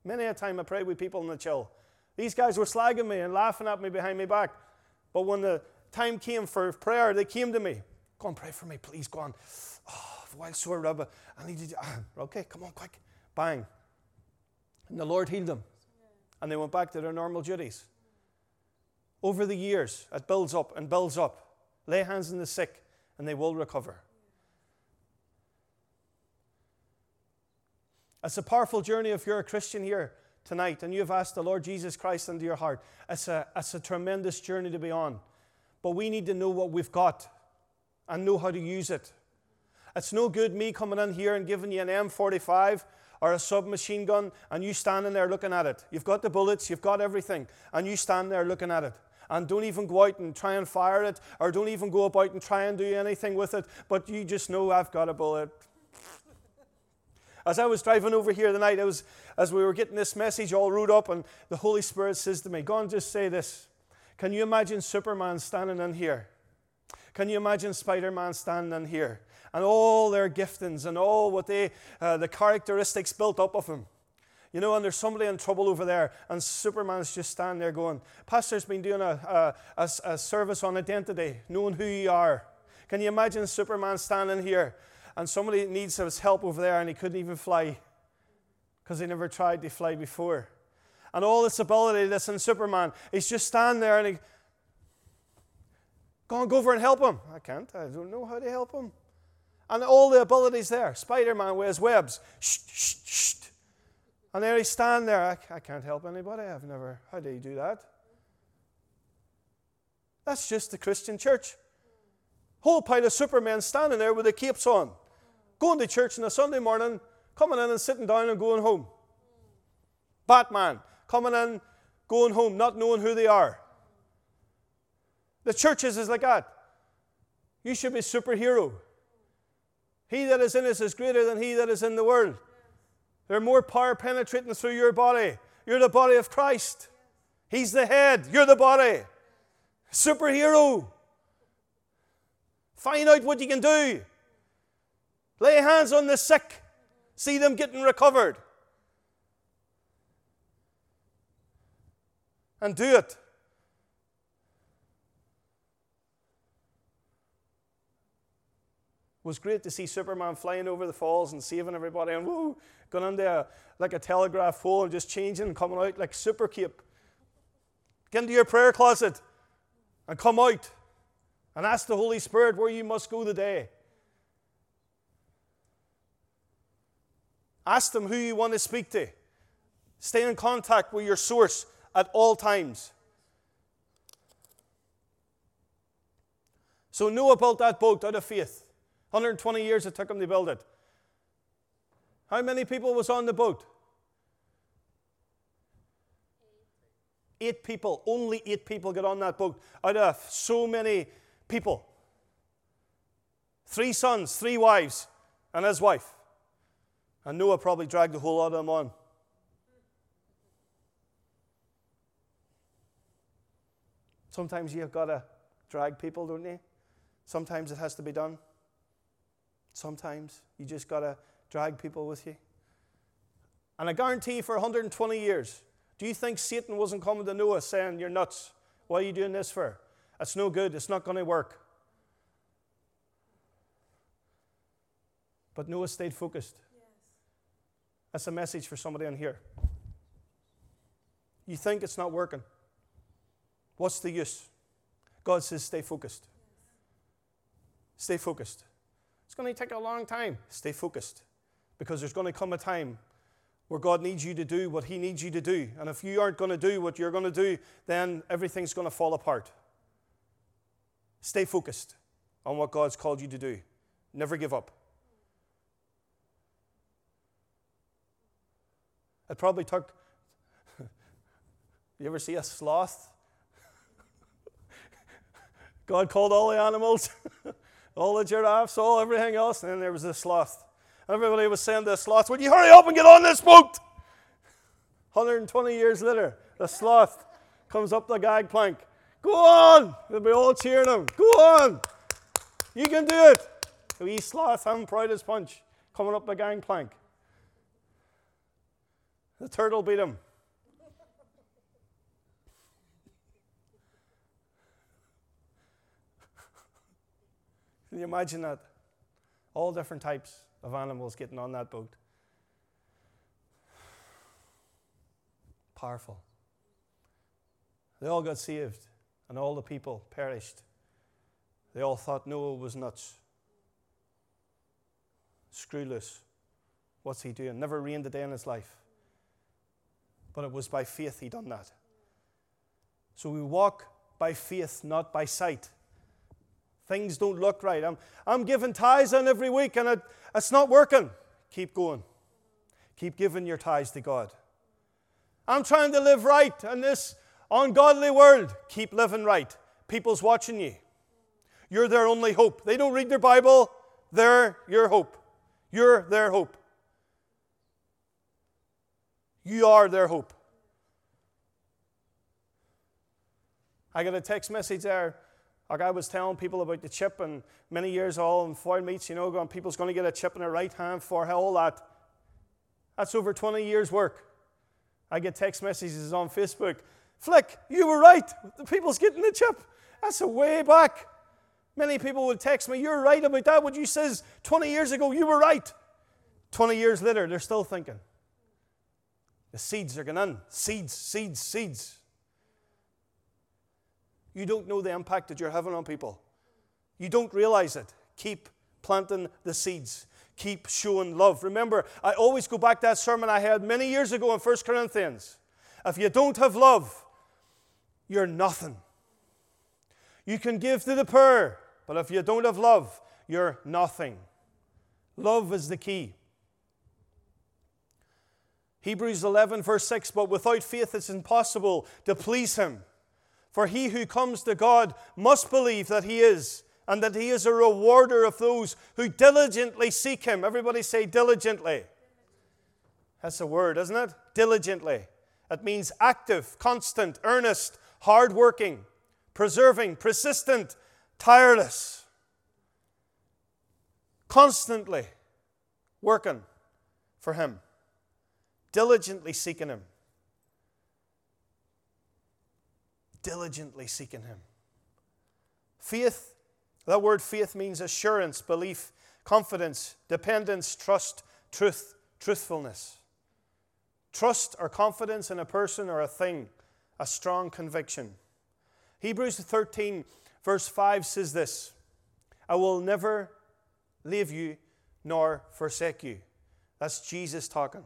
Many a time I prayed with people in the chill. These guys were slagging me and laughing at me behind my back. But when the time came for prayer, they came to me. Go and pray for me, please. Go on. Oh, wild sore rub. I need to. Ah, okay, come on, quick. Bang. And the Lord healed them and they went back to their normal duties. Over the years, it builds up and builds up. Lay hands on the sick, and they will recover. It's a powerful journey if you're a Christian here tonight and you've asked the Lord Jesus Christ into your heart. It's a, it's a tremendous journey to be on. But we need to know what we've got and know how to use it. It's no good me coming in here and giving you an M45 or a submachine gun and you standing there looking at it. You've got the bullets, you've got everything, and you stand there looking at it. And don't even go out and try and fire it, or don't even go about and try and do anything with it, but you just know I've got a bullet. As I was driving over here the night, was, as we were getting this message all wrote up, and the Holy Spirit says to me, Go and just say this. Can you imagine Superman standing in here? Can you imagine Spider Man standing in here? and all their giftings and all what they, uh, the characteristics built up of them. You know, and there's somebody in trouble over there, and Superman's just standing there going, Pastor's been doing a, a, a, a service on identity, knowing who you are. Can you imagine Superman standing here and somebody needs his help over there and he couldn't even fly because he never tried to fly before? And all this ability that's in Superman, he's just standing there and he, go go over and help him. I can't. I don't know how to help him. And all the abilities there. Spider Man his webs. Shh, shh, shh. And there he's standing there. I, I can't help anybody. I've never. How do you do that? That's just the Christian church. Whole pile of supermen standing there with their capes on, going to church on a Sunday morning, coming in and sitting down and going home. Batman coming in, going home, not knowing who they are. The churches is like that. You should be superhero. He that is in us is greater than he that is in the world. There's more power penetrating through your body. You're the body of Christ. He's the head. You're the body. Superhero. Find out what you can do. Lay hands on the sick. See them getting recovered. And do it. It was great to see Superman flying over the falls and saving everybody and woo, going into a, like a telegraph pole and just changing and coming out like super cape. Get into your prayer closet and come out and ask the Holy Spirit where you must go today. Ask them who you want to speak to. Stay in contact with your source at all times. So Noah built that boat out of faith. 120 years it took him to build it. How many people was on the boat? Eight people. Only eight people got on that boat out of so many people. Three sons, three wives, and his wife. And Noah probably dragged a whole lot of them on. Sometimes you've got to drag people, don't you? Sometimes it has to be done. Sometimes you just got to drag people with you. And I guarantee you for 120 years, do you think Satan wasn't coming to Noah saying, You're nuts? What are you doing this for? It's no good. It's not going to work. But Noah stayed focused. Yes. That's a message for somebody on here. You think it's not working. What's the use? God says, Stay focused. Stay focused. It's going to take a long time. Stay focused. Because there's going to come a time where God needs you to do what He needs you to do. And if you aren't going to do what you're going to do, then everything's going to fall apart. Stay focused on what God's called you to do. Never give up. It probably took. (laughs) you ever see a sloth? God called all the animals, (laughs) all the giraffes, all everything else, and then there was a sloth. Everybody was saying to the sloth, Would you hurry up and get on this boat? 120 years later, the sloth comes up the gangplank. Go on! They'll be all cheering him. Go on! You can do it! The wee sloth having pride as punch coming up the gangplank. The turtle beat him. Can you imagine that? All different types of animals getting on that boat. Powerful. They all got saved, and all the people perished. They all thought Noah was nuts. Screwless. What's he doing? Never rained a day in his life. But it was by faith he done that. So we walk by faith, not by sight. Things don't look right. I'm, I'm giving tithes in every week and it, it's not working. Keep going. Keep giving your tithes to God. I'm trying to live right in this ungodly world. Keep living right. People's watching you. You're their only hope. They don't read their Bible, they're your hope. You're their hope. You are their hope. I got a text message there like I was telling people about the chip and many years all in foil meats, you know, going, people's going to get a chip in their right hand for all that. That's over 20 years' work. I get text messages on Facebook. Flick, you were right. The people's getting the chip. That's a way back. Many people would text me, You're right about that. What you says 20 years ago, you were right. 20 years later, they're still thinking. The seeds are going in. Seeds, seeds, seeds. You don't know the impact that you're having on people. You don't realize it. Keep planting the seeds. Keep showing love. Remember, I always go back to that sermon I had many years ago in 1 Corinthians. If you don't have love, you're nothing. You can give to the poor, but if you don't have love, you're nothing. Love is the key. Hebrews 11, verse 6 But without faith it's impossible to please Him. For he who comes to God must believe that He is, and that He is a rewarder of those who diligently seek Him. Everybody say diligently. That's a word, isn't it? Diligently. It means active, constant, earnest, hard working, preserving, persistent, tireless. Constantly working for Him, diligently seeking Him. Diligently seeking Him. Faith, that word faith means assurance, belief, confidence, dependence, trust, truth, truthfulness. Trust or confidence in a person or a thing, a strong conviction. Hebrews 13, verse 5 says this I will never leave you nor forsake you. That's Jesus talking.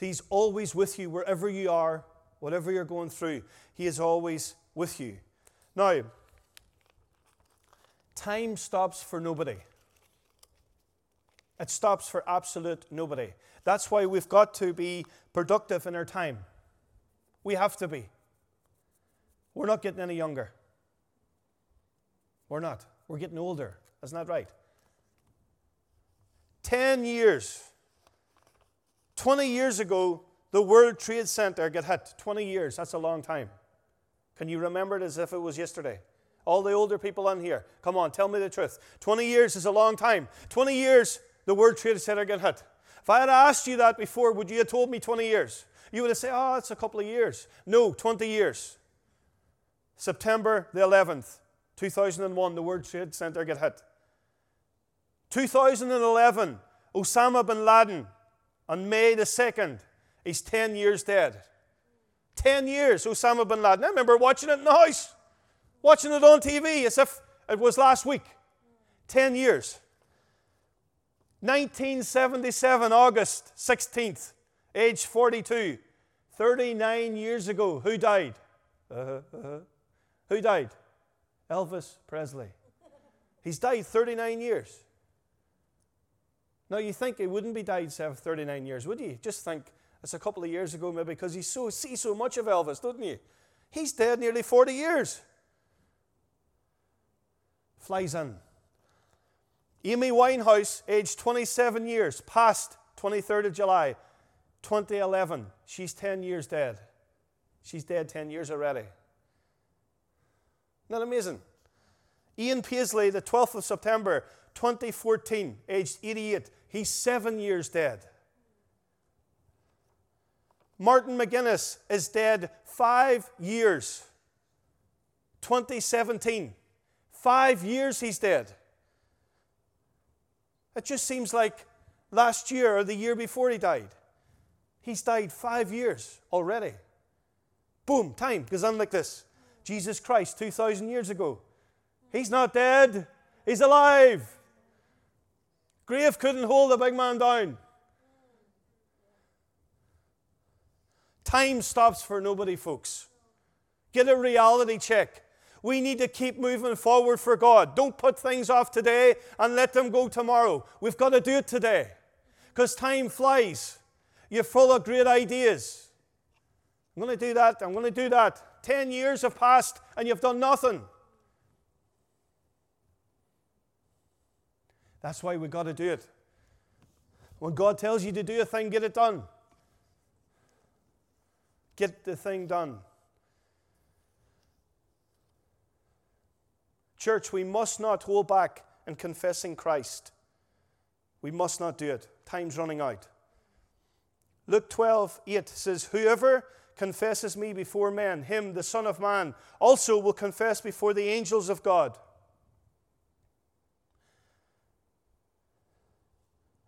He's always with you wherever you are, whatever you're going through. He is always with you. Now, time stops for nobody. It stops for absolute nobody. That's why we've got to be productive in our time. We have to be. We're not getting any younger. We're not. We're getting older. Isn't that right? 10 years. 20 years ago, the World Trade Center got hit. 20 years. That's a long time. Can you remember it as if it was yesterday? All the older people on here, come on, tell me the truth. 20 years is a long time. 20 years, the World Trade Center got hit. If I had asked you that before, would you have told me 20 years? You would have said, oh, it's a couple of years. No, 20 years. September the 11th, 2001, the World Trade Center got hit. 2011, Osama bin Laden, on May the 2nd, he's 10 years dead. 10 years, Osama bin Laden. I remember watching it in the house, watching it on TV as if it was last week. 10 years. 1977, August 16th, age 42, 39 years ago. Who died? Uh-huh, uh-huh. Who died? Elvis Presley. He's died 39 years. Now, you think he wouldn't be died 39 years, would you? Just think it's a couple of years ago, maybe, because you so, see so much of Elvis, don't you? He's dead nearly 40 years. Flies in. Amy Winehouse, aged 27 years, passed 23rd of July 2011. She's 10 years dead. She's dead 10 years already. Isn't that amazing? Ian Paisley, the 12th of September 2014, aged 88, he's seven years dead. Martin McGuinness is dead five years. 2017. Five years he's dead. It just seems like last year or the year before he died. He's died five years already. Boom, time goes on like this. Jesus Christ, 2,000 years ago. He's not dead, he's alive. Grave couldn't hold the big man down. Time stops for nobody, folks. Get a reality check. We need to keep moving forward for God. Don't put things off today and let them go tomorrow. We've got to do it today because time flies. You're full of great ideas. I'm going to do that. I'm going to do that. Ten years have passed and you've done nothing. That's why we've got to do it. When God tells you to do a thing, get it done. Get the thing done. Church, we must not hold back in confessing Christ. We must not do it. Time's running out. Luke 12, 8 says, Whoever confesses me before men, him, the Son of Man, also will confess before the angels of God.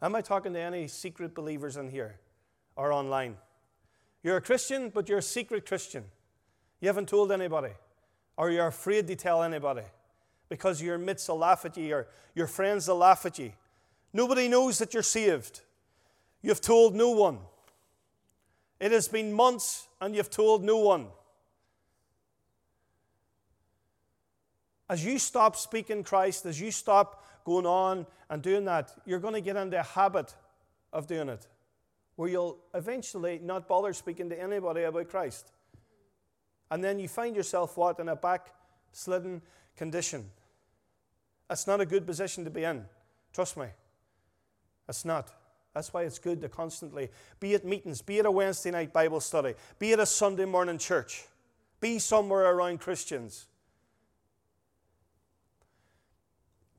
Am I talking to any secret believers in here or online? You're a Christian, but you're a secret Christian. You haven't told anybody, or you're afraid to tell anybody because your mates will laugh at you, or your friends will laugh at you. Nobody knows that you're saved. You've told no one. It has been months and you've told no one. As you stop speaking Christ, as you stop going on and doing that, you're going to get into a habit of doing it where you'll eventually not bother speaking to anybody about Christ. And then you find yourself what? In a backslidden condition. That's not a good position to be in. Trust me. That's not. That's why it's good to constantly be at meetings, be at a Wednesday night Bible study, be at a Sunday morning church, be somewhere around Christians.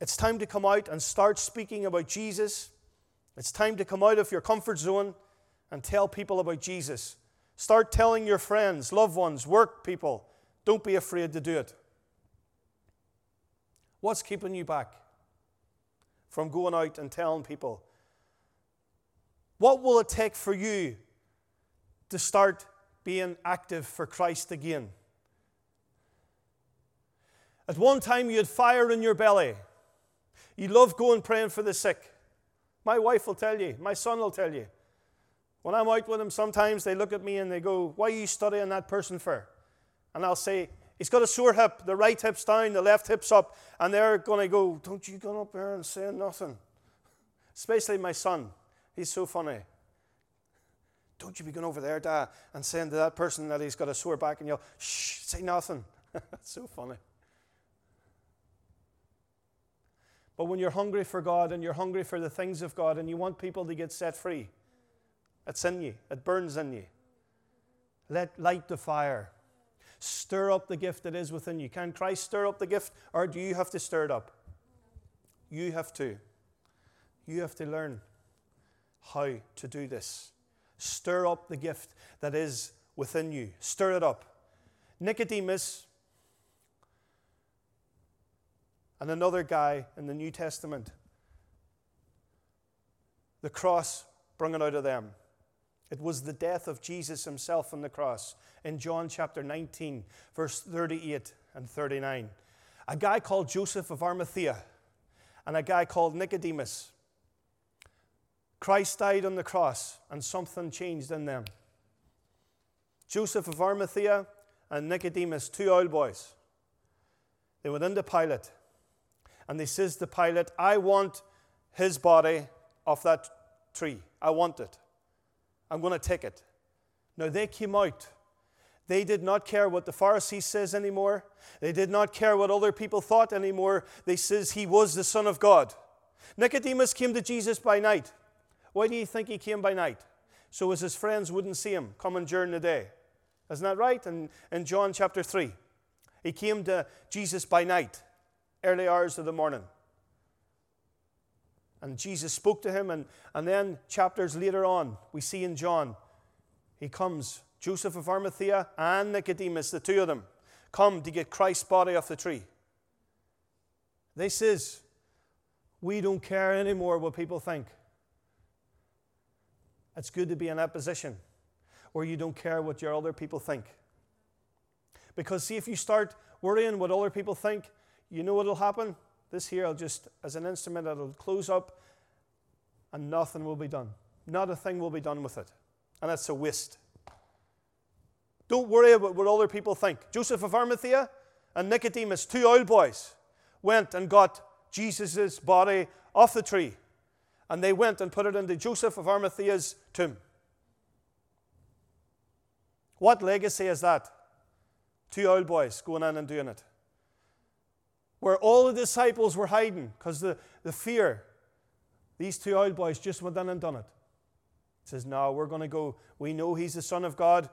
It's time to come out and start speaking about Jesus. It's time to come out of your comfort zone and tell people about Jesus. Start telling your friends, loved ones, work people. Don't be afraid to do it. What's keeping you back from going out and telling people what will it take for you to start being active for Christ again? At one time, you had fire in your belly. You loved going praying for the sick. My wife will tell you, my son will tell you. When I'm out with them, sometimes they look at me and they go, Why are you studying that person for? And I'll say, He's got a sore hip, the right hip's down, the left hip's up, and they're going to go, Don't you go up there and say nothing. Especially my son. He's so funny. Don't you be going over there, Dad, and saying to that person that he's got a sore back, and you'll, shh, say nothing. That's (laughs) so funny. But when you're hungry for God and you're hungry for the things of God and you want people to get set free, it's in you, it burns in you. Let light the fire. Stir up the gift that is within you. Can Christ stir up the gift, or do you have to stir it up? You have to. You have to learn how to do this. Stir up the gift that is within you. Stir it up. Nicodemus and another guy in the New Testament, the cross it out of them. It was the death of Jesus himself on the cross in John chapter 19, verse 38 and 39. A guy called Joseph of Arimathea and a guy called Nicodemus Christ died on the cross and something changed in them. Joseph of Arimathea and Nicodemus, two old boys, they went into Pilate and they says to Pilate, I want his body off that tree. I want it. I'm going to take it. Now they came out. They did not care what the Pharisees says anymore. They did not care what other people thought anymore. They says he was the Son of God. Nicodemus came to Jesus by night. Why do you think he came by night? So as his friends wouldn't see him coming during the day. Isn't that right? In, in John chapter 3. He came to Jesus by night, early hours of the morning. And Jesus spoke to him, and, and then chapters later on, we see in John, he comes, Joseph of Arimathea and Nicodemus, the two of them, come to get Christ's body off the tree. They says, we don't care anymore what people think. It's good to be in that position where you don't care what your other people think. Because, see, if you start worrying what other people think, you know what will happen? This here, I'll just, as an instrument, it'll close up and nothing will be done. Not a thing will be done with it. And that's a waste. Don't worry about what other people think. Joseph of Arimathea and Nicodemus, two old boys, went and got Jesus' body off the tree and they went and put it into Joseph of Arimathea's tomb. What legacy is that? Two old boys going in and doing it. Where all the disciples were hiding because the, the fear, these two old boys just went in and done it. He says, No, we're going to go. We know he's the Son of God.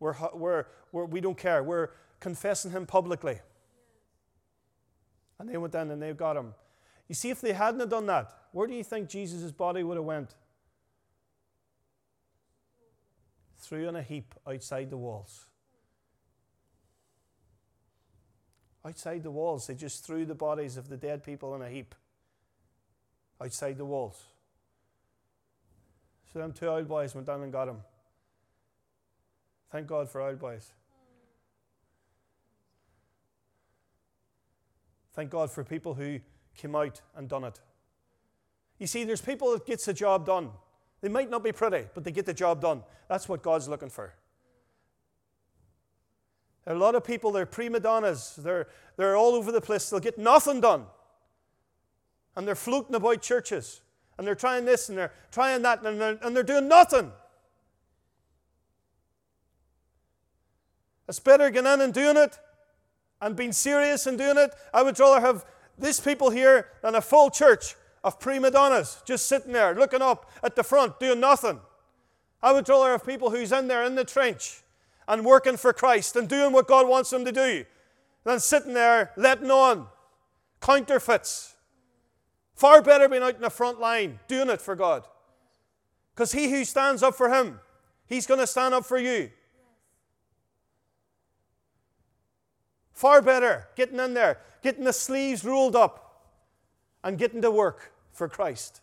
We're, we're, we're, we don't care. We're confessing him publicly. And they went in and they got him. You see, if they hadn't done that, where do you think Jesus' body would have went? Threw in a heap outside the walls. Outside the walls, they just threw the bodies of the dead people in a heap outside the walls. So them two old boys went down and got him. Thank God for old boys. Thank God for people who came out and done it. You see, there's people that gets the job done. They might not be pretty, but they get the job done. That's what God's looking for. There are a lot of people, they're prima donnas. They're, they're all over the place. They'll get nothing done. And they're floating about churches. And they're trying this and they're trying that and they're, and they're doing nothing. It's better getting in and doing it and being serious and doing it. I would rather have these people here than a full church of prima donnas just sitting there looking up at the front doing nothing. I would rather have people who's in there in the trench and working for Christ and doing what God wants them to do than sitting there letting on counterfeits. Far better being out in the front line doing it for God. Because he who stands up for him, he's going to stand up for you. Far better getting in there, getting the sleeves rolled up, and getting to work for Christ.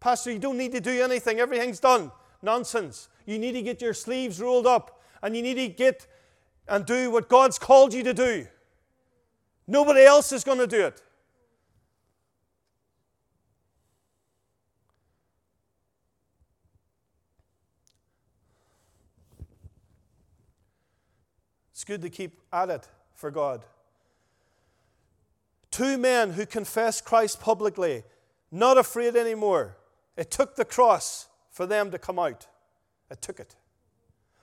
Pastor, you don't need to do anything, everything's done. Nonsense. You need to get your sleeves rolled up and you need to get and do what God's called you to do. Nobody else is going to do it. It's good to keep at it for God. Two men who confessed Christ publicly, not afraid anymore. It took the cross for them to come out. It took it.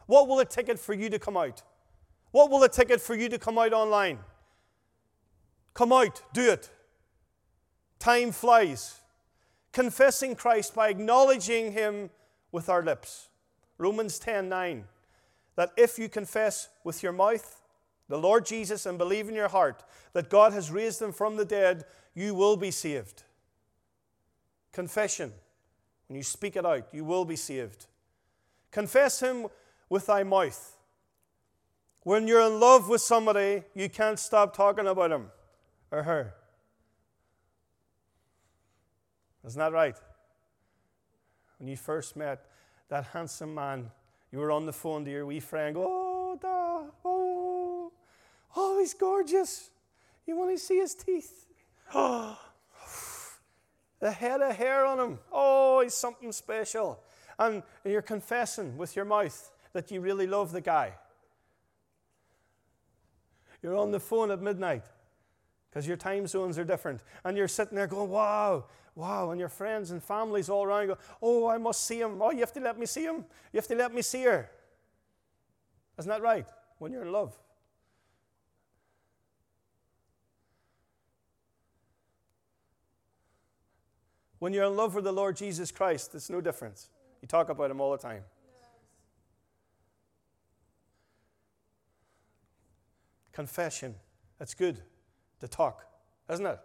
What will it take it for you to come out? What will it take it for you to come out online? Come out, do it. Time flies. Confessing Christ by acknowledging Him with our lips. Romans 10 9. That if you confess with your mouth the Lord Jesus and believe in your heart that God has raised him from the dead, you will be saved. Confession. When you speak it out, you will be saved. Confess him with thy mouth. When you're in love with somebody, you can't stop talking about him or her. Isn't that right? When you first met that handsome man, you were on the phone to your wee friend, oh, da, oh, oh, he's gorgeous. You want to see his teeth? (gasps) The head of hair on him. Oh, he's something special. And you're confessing with your mouth that you really love the guy. You're on the phone at midnight because your time zones are different. And you're sitting there going, wow, wow. And your friends and families all around go, oh, I must see him. Oh, you have to let me see him. You have to let me see her. Isn't that right? When you're in love. When you're in love with the Lord Jesus Christ, it's no difference. You talk about him all the time. Confession. It's good to talk, isn't it?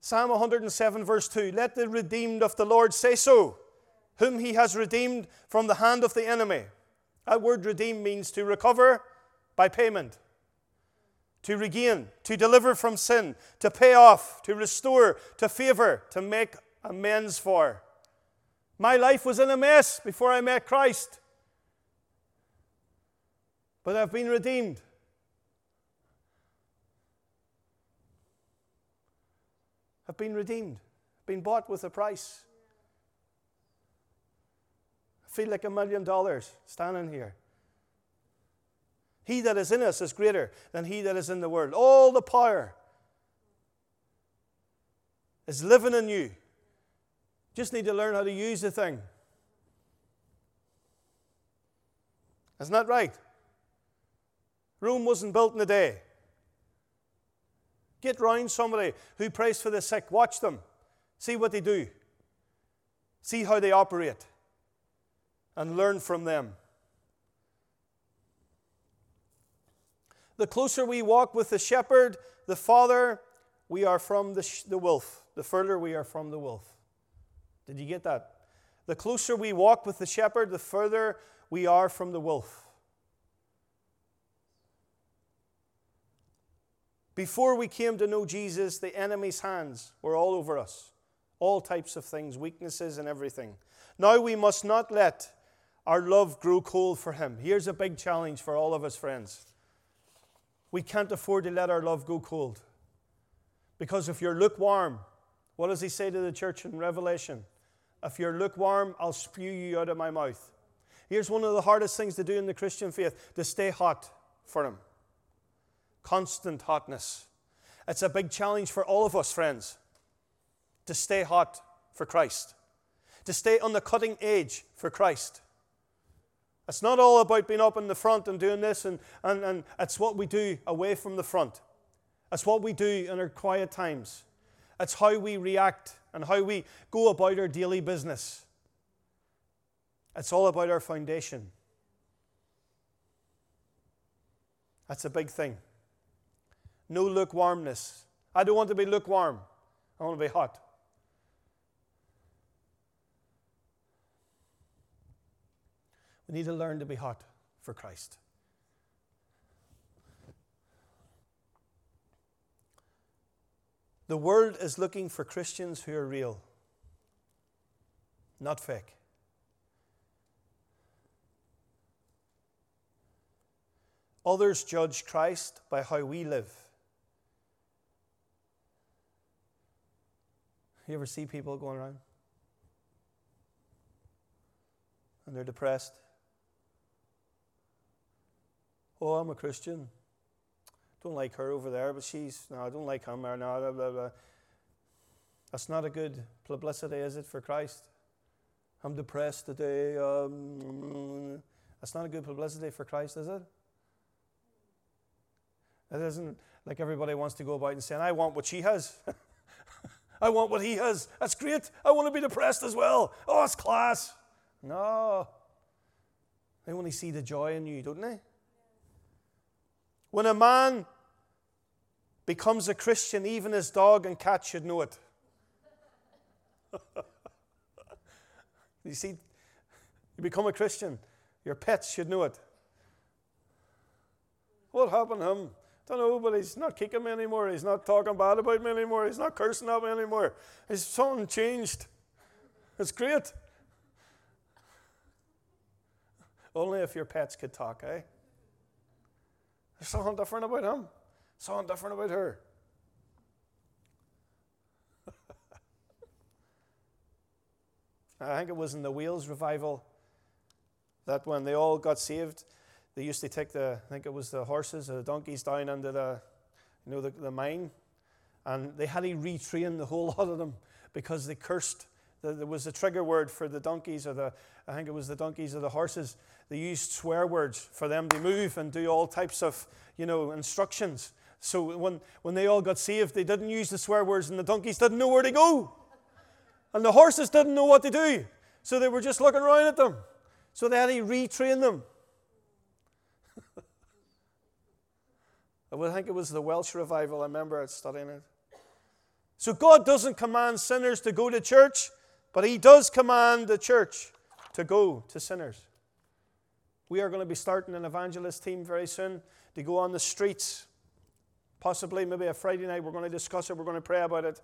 Psalm 107, verse 2 Let the redeemed of the Lord say so, whom he has redeemed from the hand of the enemy. That word redeem means to recover by payment, to regain, to deliver from sin, to pay off, to restore, to favor, to make amends for. My life was in a mess before I met Christ but I've been redeemed. I've been redeemed, been bought with a price. I feel like a million dollars standing here. He that is in us is greater than he that is in the world. All the power is living in you. Just need to learn how to use the thing. Isn't that right? Rome wasn't built in a day. Get round somebody who prays for the sick. Watch them. See what they do. See how they operate. And learn from them. The closer we walk with the shepherd, the farther we are from the, sh- the wolf. The further we are from the wolf. Did you get that? The closer we walk with the shepherd, the further we are from the wolf. Before we came to know Jesus, the enemy's hands were all over us, all types of things, weaknesses and everything. Now we must not let our love grow cold for Him. Here's a big challenge for all of us, friends. We can't afford to let our love go cold. Because if you're lukewarm, what does He say to the church in Revelation? If you're lukewarm, I'll spew you out of my mouth. Here's one of the hardest things to do in the Christian faith to stay hot for Him. Constant hotness. It's a big challenge for all of us, friends, to stay hot for Christ, to stay on the cutting edge for Christ. It's not all about being up in the front and doing this, and, and, and it's what we do away from the front. It's what we do in our quiet times. It's how we react and how we go about our daily business. It's all about our foundation. That's a big thing. No lukewarmness. I don't want to be lukewarm, I want to be hot. We need to learn to be hot for Christ. The world is looking for Christians who are real, not fake. Others judge Christ by how we live. You ever see people going around and they're depressed? Oh, I'm a Christian. Don't like her over there, but she's, no, I don't like him or no, blah, blah, blah. That's not a good publicity, is it, for Christ? I'm depressed today. Um, that's not a good publicity for Christ, is it? It isn't like everybody wants to go about and saying, I want what she has. (laughs) I want what he has. That's great. I want to be depressed as well. Oh, it's class. No. They only see the joy in you, don't they? When a man becomes a Christian, even his dog and cat should know it. (laughs) you see, you become a Christian, your pets should know it. What happened to him? Don't know, but he's not kicking me anymore. He's not talking bad about me anymore. He's not cursing at me anymore. His something changed. It's great. Only if your pets could talk, eh? There's something different about him, something different about her. (laughs) I think it was in the Wales revival that when they all got saved, they used to take the, I think it was the horses or the donkeys down under the, you know, the, the mine, and they had to retrain the whole (laughs) lot of them because they cursed. There was a trigger word for the donkeys or the, I think it was the donkeys or the horses. They used swear words for them to move and do all types of, you know, instructions. So when, when they all got saved, they didn't use the swear words, and the donkeys didn't know where to go. And the horses didn't know what to do. So they were just looking around at them. So they had to retrain them. I think it was the Welsh revival. I remember studying it. So God doesn't command sinners to go to church, but He does command the church to go to sinners. We are going to be starting an evangelist team very soon to go on the streets. Possibly, maybe a Friday night, we're going to discuss it, we're going to pray about it.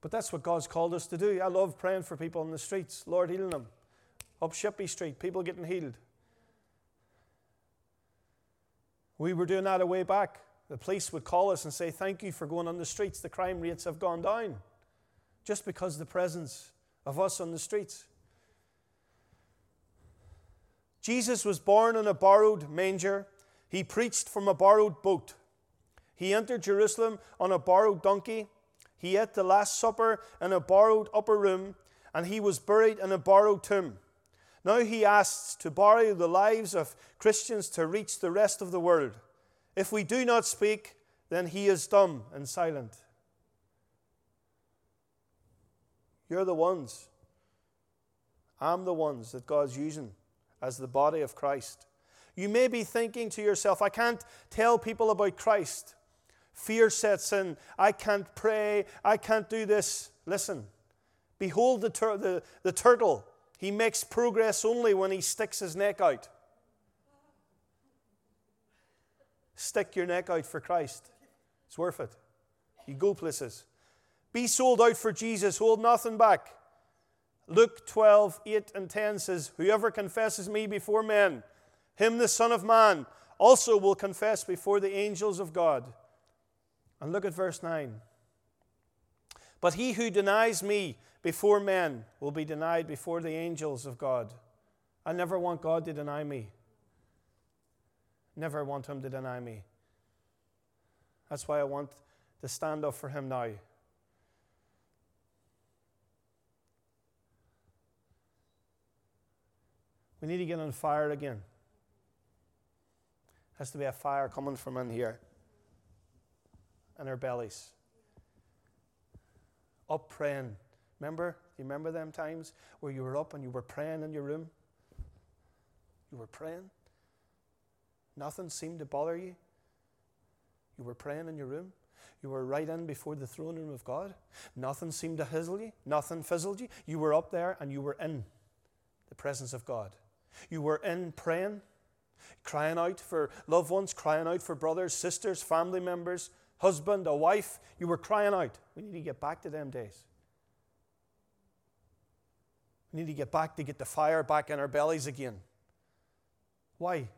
But that's what God's called us to do. I love praying for people on the streets, Lord healing them. Up Shipquay Street, people getting healed. We were doing that a way back. The police would call us and say, Thank you for going on the streets. The crime rates have gone down just because the presence of us on the streets. Jesus was born in a borrowed manger. He preached from a borrowed boat. He entered Jerusalem on a borrowed donkey. He ate the Last Supper in a borrowed upper room, and he was buried in a borrowed tomb. Now he asks to borrow the lives of Christians to reach the rest of the world. If we do not speak, then he is dumb and silent. You're the ones. I'm the ones that God's using as the body of Christ. You may be thinking to yourself, I can't tell people about Christ. Fear sets in. I can't pray. I can't do this. Listen, behold the, tur- the, the turtle. He makes progress only when he sticks his neck out. Stick your neck out for Christ. It's worth it. You go places. Be sold out for Jesus, hold nothing back. Luke 12, 8 and 10 says, Whoever confesses me before men, him the Son of Man also will confess before the angels of God. And look at verse 9. But he who denies me before men will be denied before the angels of God. I never want God to deny me. Never want him to deny me. That's why I want to stand up for him now. We need to get on fire again. Has to be a fire coming from in here in our bellies. Up praying. Remember? You remember them times where you were up and you were praying in your room? You were praying. Nothing seemed to bother you. You were praying in your room. You were right in before the throne room of God. Nothing seemed to hizzle you. Nothing fizzled you. You were up there and you were in the presence of God. You were in praying, crying out for loved ones, crying out for brothers, sisters, family members, husband, a wife. You were crying out. We need to get back to them days. We need to get back to get the fire back in our bellies again. Why?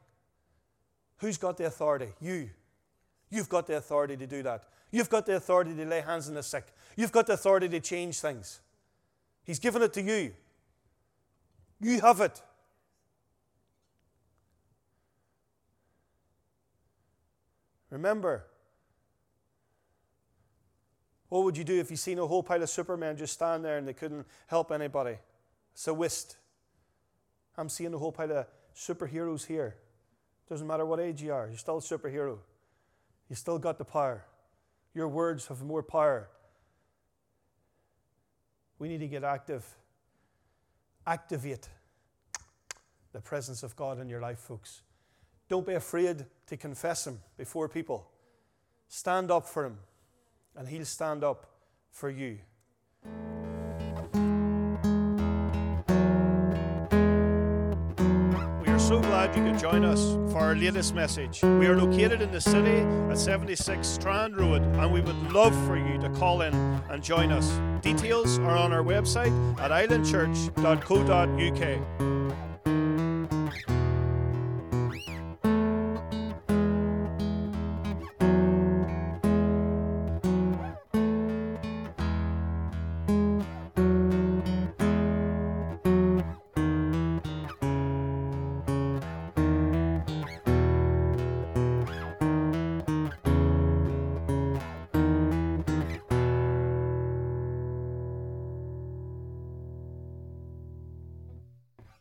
Who's got the authority? You. You've got the authority to do that. You've got the authority to lay hands on the sick. You've got the authority to change things. He's given it to you. You have it. Remember, what would you do if you seen a whole pile of supermen just stand there and they couldn't help anybody? It's a whist. I'm seeing a whole pile of superheroes here. Doesn't matter what age you are, you're still a superhero. You still got the power. Your words have more power. We need to get active. Activate the presence of God in your life, folks. Don't be afraid to confess Him before people. Stand up for Him, and He'll stand up for you. We are so glad you could join us for our latest message. We are located in the city at 76 Strand Road, and we would love for you to call in and join us. Details are on our website at islandchurch.co.uk.